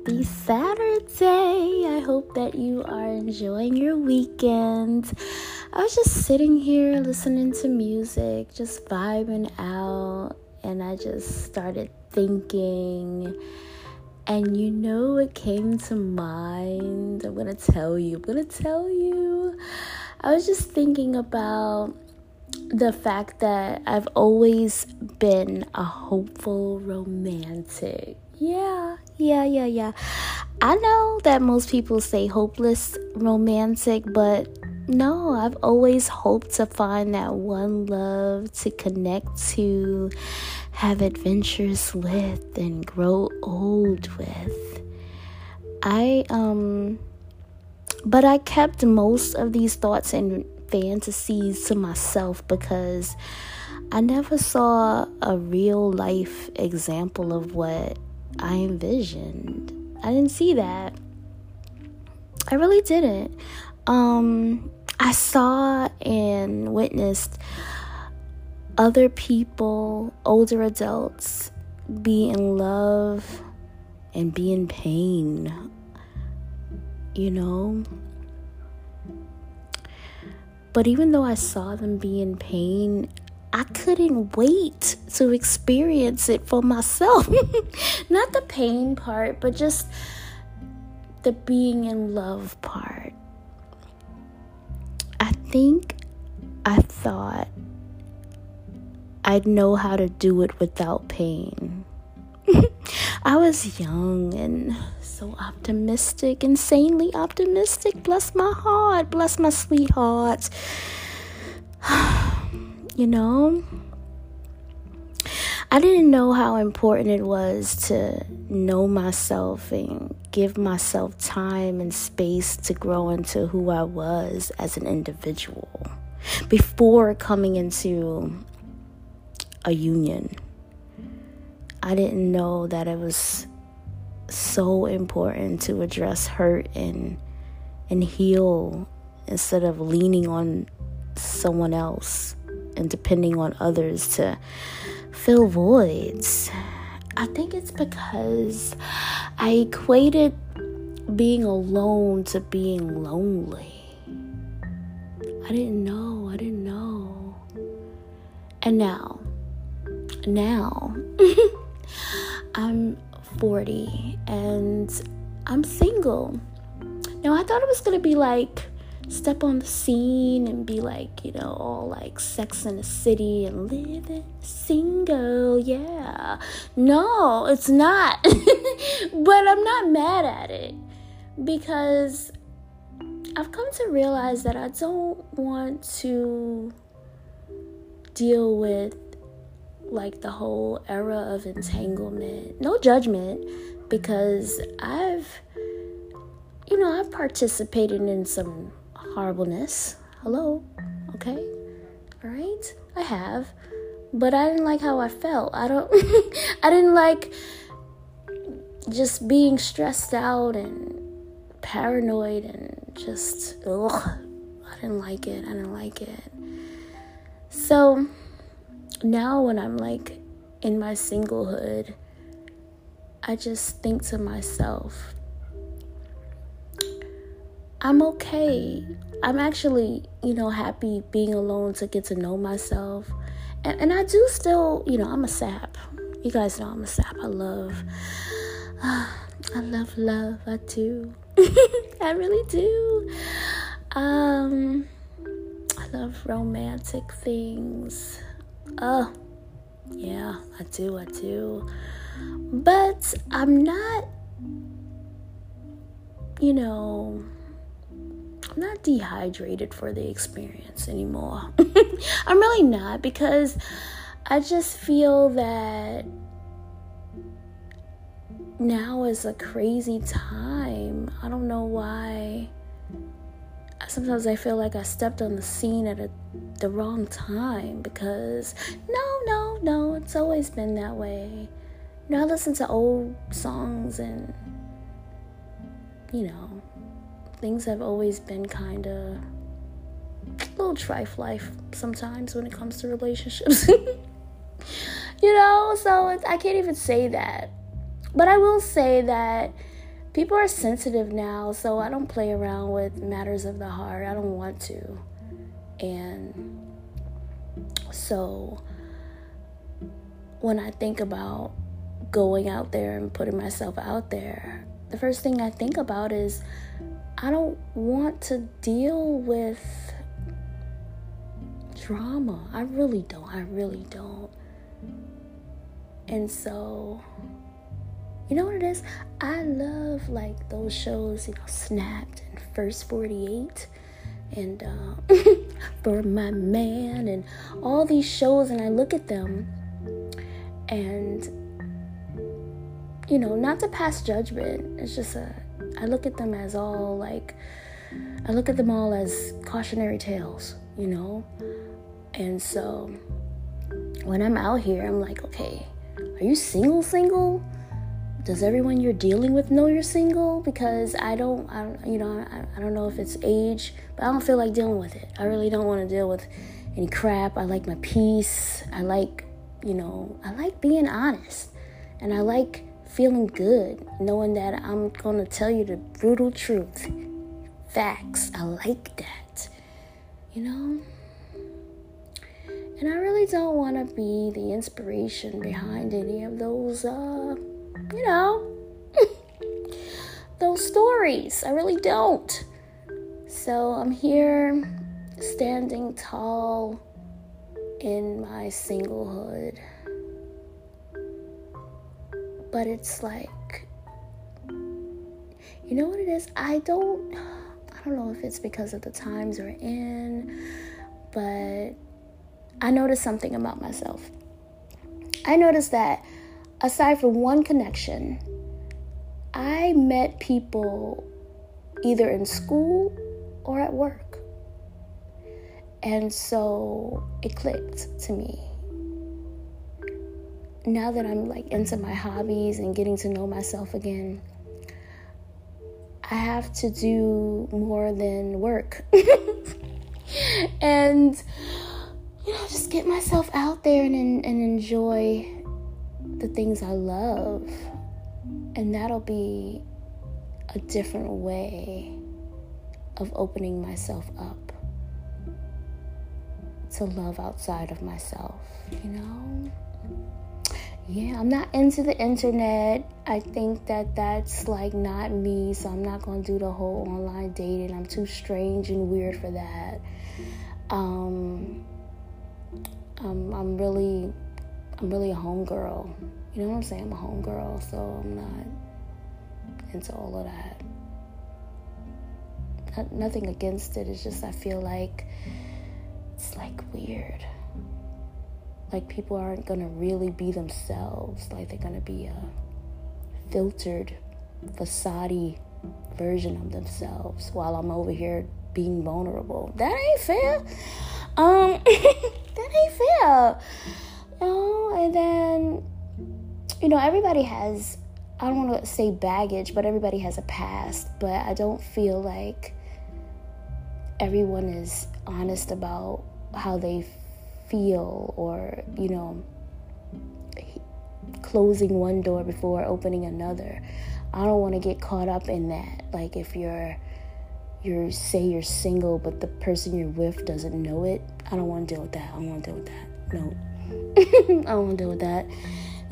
happy Saturday. I hope that you are enjoying your weekend. I was just sitting here listening to music, just vibing out, and I just started thinking. And you know what came to mind? I'm gonna tell you. I'm gonna tell you. I was just thinking about the fact that I've always been a hopeful romantic. Yeah, yeah, yeah, yeah. I know that most people say hopeless romantic, but no, I've always hoped to find that one love to connect to, have adventures with, and grow old with. I, um, but I kept most of these thoughts and fantasies to myself because I never saw a real life example of what I envisioned. I didn't see that. I really didn't. Um, I saw and witnessed other people, older adults, be in love and be in pain. You know? But even though I saw them be in pain, I couldn't wait to experience it for myself. Not the pain part, but just the being in love part. I think I thought I'd know how to do it without pain. I was young and so optimistic, insanely optimistic. Bless my heart, bless my sweetheart. you know? I didn't know how important it was to know myself and give myself time and space to grow into who I was as an individual before coming into a union. I didn't know that it was so important to address hurt and and heal instead of leaning on someone else and depending on others to fill voids. I think it's because I equated being alone to being lonely. I didn't know. I didn't know. And now, now, I'm 40 and I'm single. Now, I thought it was to be like step on the scene and be like, you know, all like sex in the city and living single. Yeah. No, it's not. but I'm not mad at it because I've come to realize that I don't want to deal with like the whole era of entanglement. No judgment because I've you know, I've participated in some horribleness. Hello? Okay? All right? I have. But I didn't like how I felt. I don't I didn't like just being stressed out and paranoid and just ugh. I didn't like it. I didn't like it. So now when I'm like in my singlehood, I just think to myself, I'm okay. I'm actually, you know, happy being alone to get to know myself. And, and I do still, you know, I'm a sap. You guys know I'm a sap. I love, uh, I love love. I do. I really do. Um, I love romantic things. Oh, yeah, I do. I do. But I'm not, you know, I'm not dehydrated for the experience anymore. I'm really not because I just feel that now is a crazy time. I don't know why. Sometimes I feel like I stepped on the scene at a, the wrong time because no, no, no, it's always been that way. You know, I listen to old songs and, you know, things have always been kind of a little trife life sometimes when it comes to relationships. you know, so I can't even say that. But I will say that people are sensitive now, so I don't play around with matters of the heart. I don't want to. And so when I think about going out there and putting myself out there, the first thing I think about is I don't want to deal with drama. I really don't. I really don't. And so, you know what it is? I love like those shows, you know, Snapped and First 48 and uh, For My Man and all these shows, and I look at them and, you know, not to pass judgment, it's just a, I look at them as all like, I look at them all as cautionary tales, you know? And so when I'm out here, I'm like, okay, are you single, single? Does everyone you're dealing with know you're single? Because I don't, I don't you know, I, I don't know if it's age, but I don't feel like dealing with it. I really don't want to deal with any crap. I like my peace. I like, you know, I like being honest. And I like feeling good, knowing that I'm to tell you the brutal truth. Facts. I like that. You know? And I really don't want to be the inspiration behind any of those, uh, you know, those stories. I really don't. So I'm here standing tall in my singlehood. But it's like, you know what it is? I don't, I don't know if it's because of the times we're in, but I noticed something about myself. I noticed that aside from one connection, I met people either in school or at work. And so it clicked to me. Now that I'm like into my hobbies and getting to know myself again, I have to do more than work. and you know, just get myself out there and, and enjoy the things I love. And that'll be a different way of opening myself up to love outside of myself, you know? Yeah, I'm not into the internet. I think that that's like not me, so I'm not to do the whole online dating. I'm too strange and weird for that. Um, I'm, I'm really I'm really a homegirl. You know what I'm saying? I'm a homegirl, so I'm not into all of that. Not, nothing against it. It's just I feel like it's like weird. Like people aren't gonna really be themselves. Like they're gonna be a filtered, facade version of themselves while I'm over here being vulnerable. That ain't fair. Um, that ain't fair. Know, and then, you know, everybody has, I don't want to say baggage, but everybody has a past. But I don't feel like everyone is honest about how they feel or, you know, closing one door before opening another. I don't want to get caught up in that. Like if you're you're say you're single but the person you're with doesn't know it i don't want to deal with that. I don't want to deal with that. No. I don't want to deal with that.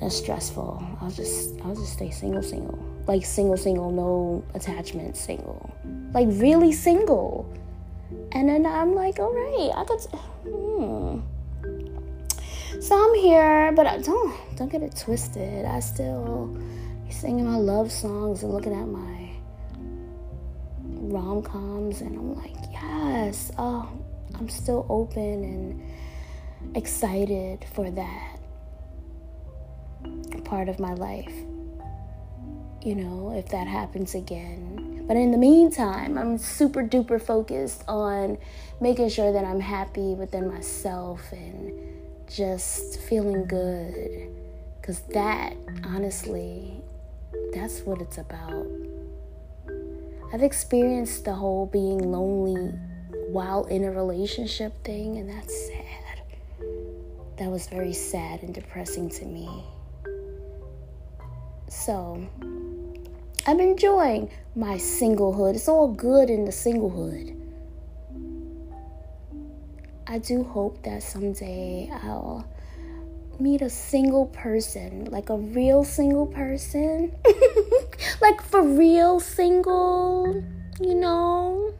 That's stressful. I'll just i'll just stay single single. Like single single no attachment single. Like really single. And then i'm like all right i could hmm. So i'm here but I don't don't get it twisted i still be singing my love songs and looking at my rom coms, and I'm like, yes, oh, I'm still open and excited for that part of my life. You know, if that happens again. But in the meantime, I'm super duper focused on making sure that I'm happy within myself and just feeling good. Because that, honestly, that's what it's about. I've experienced the whole being lonely while in a relationship thing, and that's sad. That was very sad and depressing to me. So, I'm enjoying my singlehood. It's all good in the singlehood. I do hope that someday I'll meet a single person, like a real single person, like for real single, you know.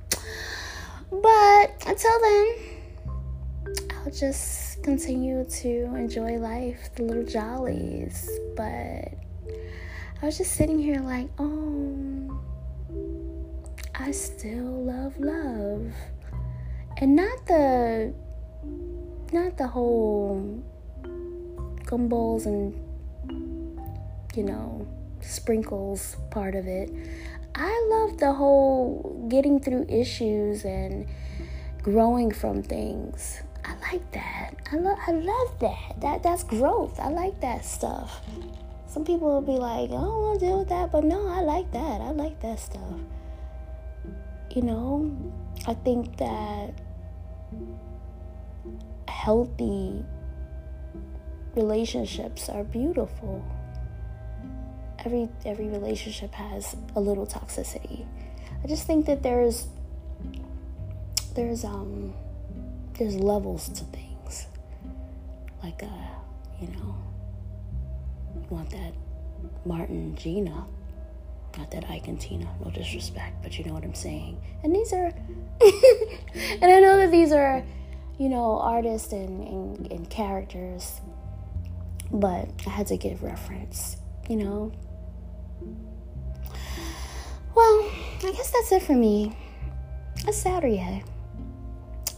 But until then, I'll just continue to enjoy life, the little jollies. But I was just sitting here like, oh, I still love love. And not the not the whole gumballs and you know sprinkles part of it. I love the whole getting through issues and growing from things. I like that. I love I love that. That that's growth. I like that stuff. Some people will be like, I don't want to deal with that, but no, I like that. I like that stuff. You know, I think that healthy relationships are beautiful. Every every relationship has a little toxicity. I just think that there's there's um there's levels to things. Like uh, you know, you want that Martin Gina. Not that Ike and Tina, no disrespect, but you know what I'm saying. And these are and I know that these are, you know, artists and, and, and characters but I had to give reference, you know. Well, I guess that's it for me. It's Saturday,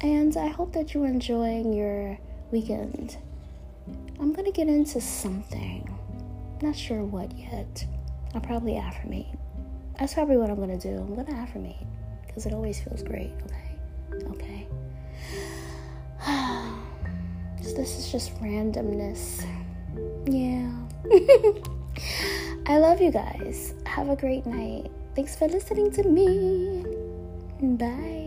and I hope that you're enjoying your weekend. I'm gonna get into something. Not sure what yet. I'll probably affirmate. That's probably what I'm gonna do. I'm gonna affirmate because it always feels great. Okay, okay. so this is just randomness. Yeah. I love you guys. Have a great night. Thanks for listening to me. Bye.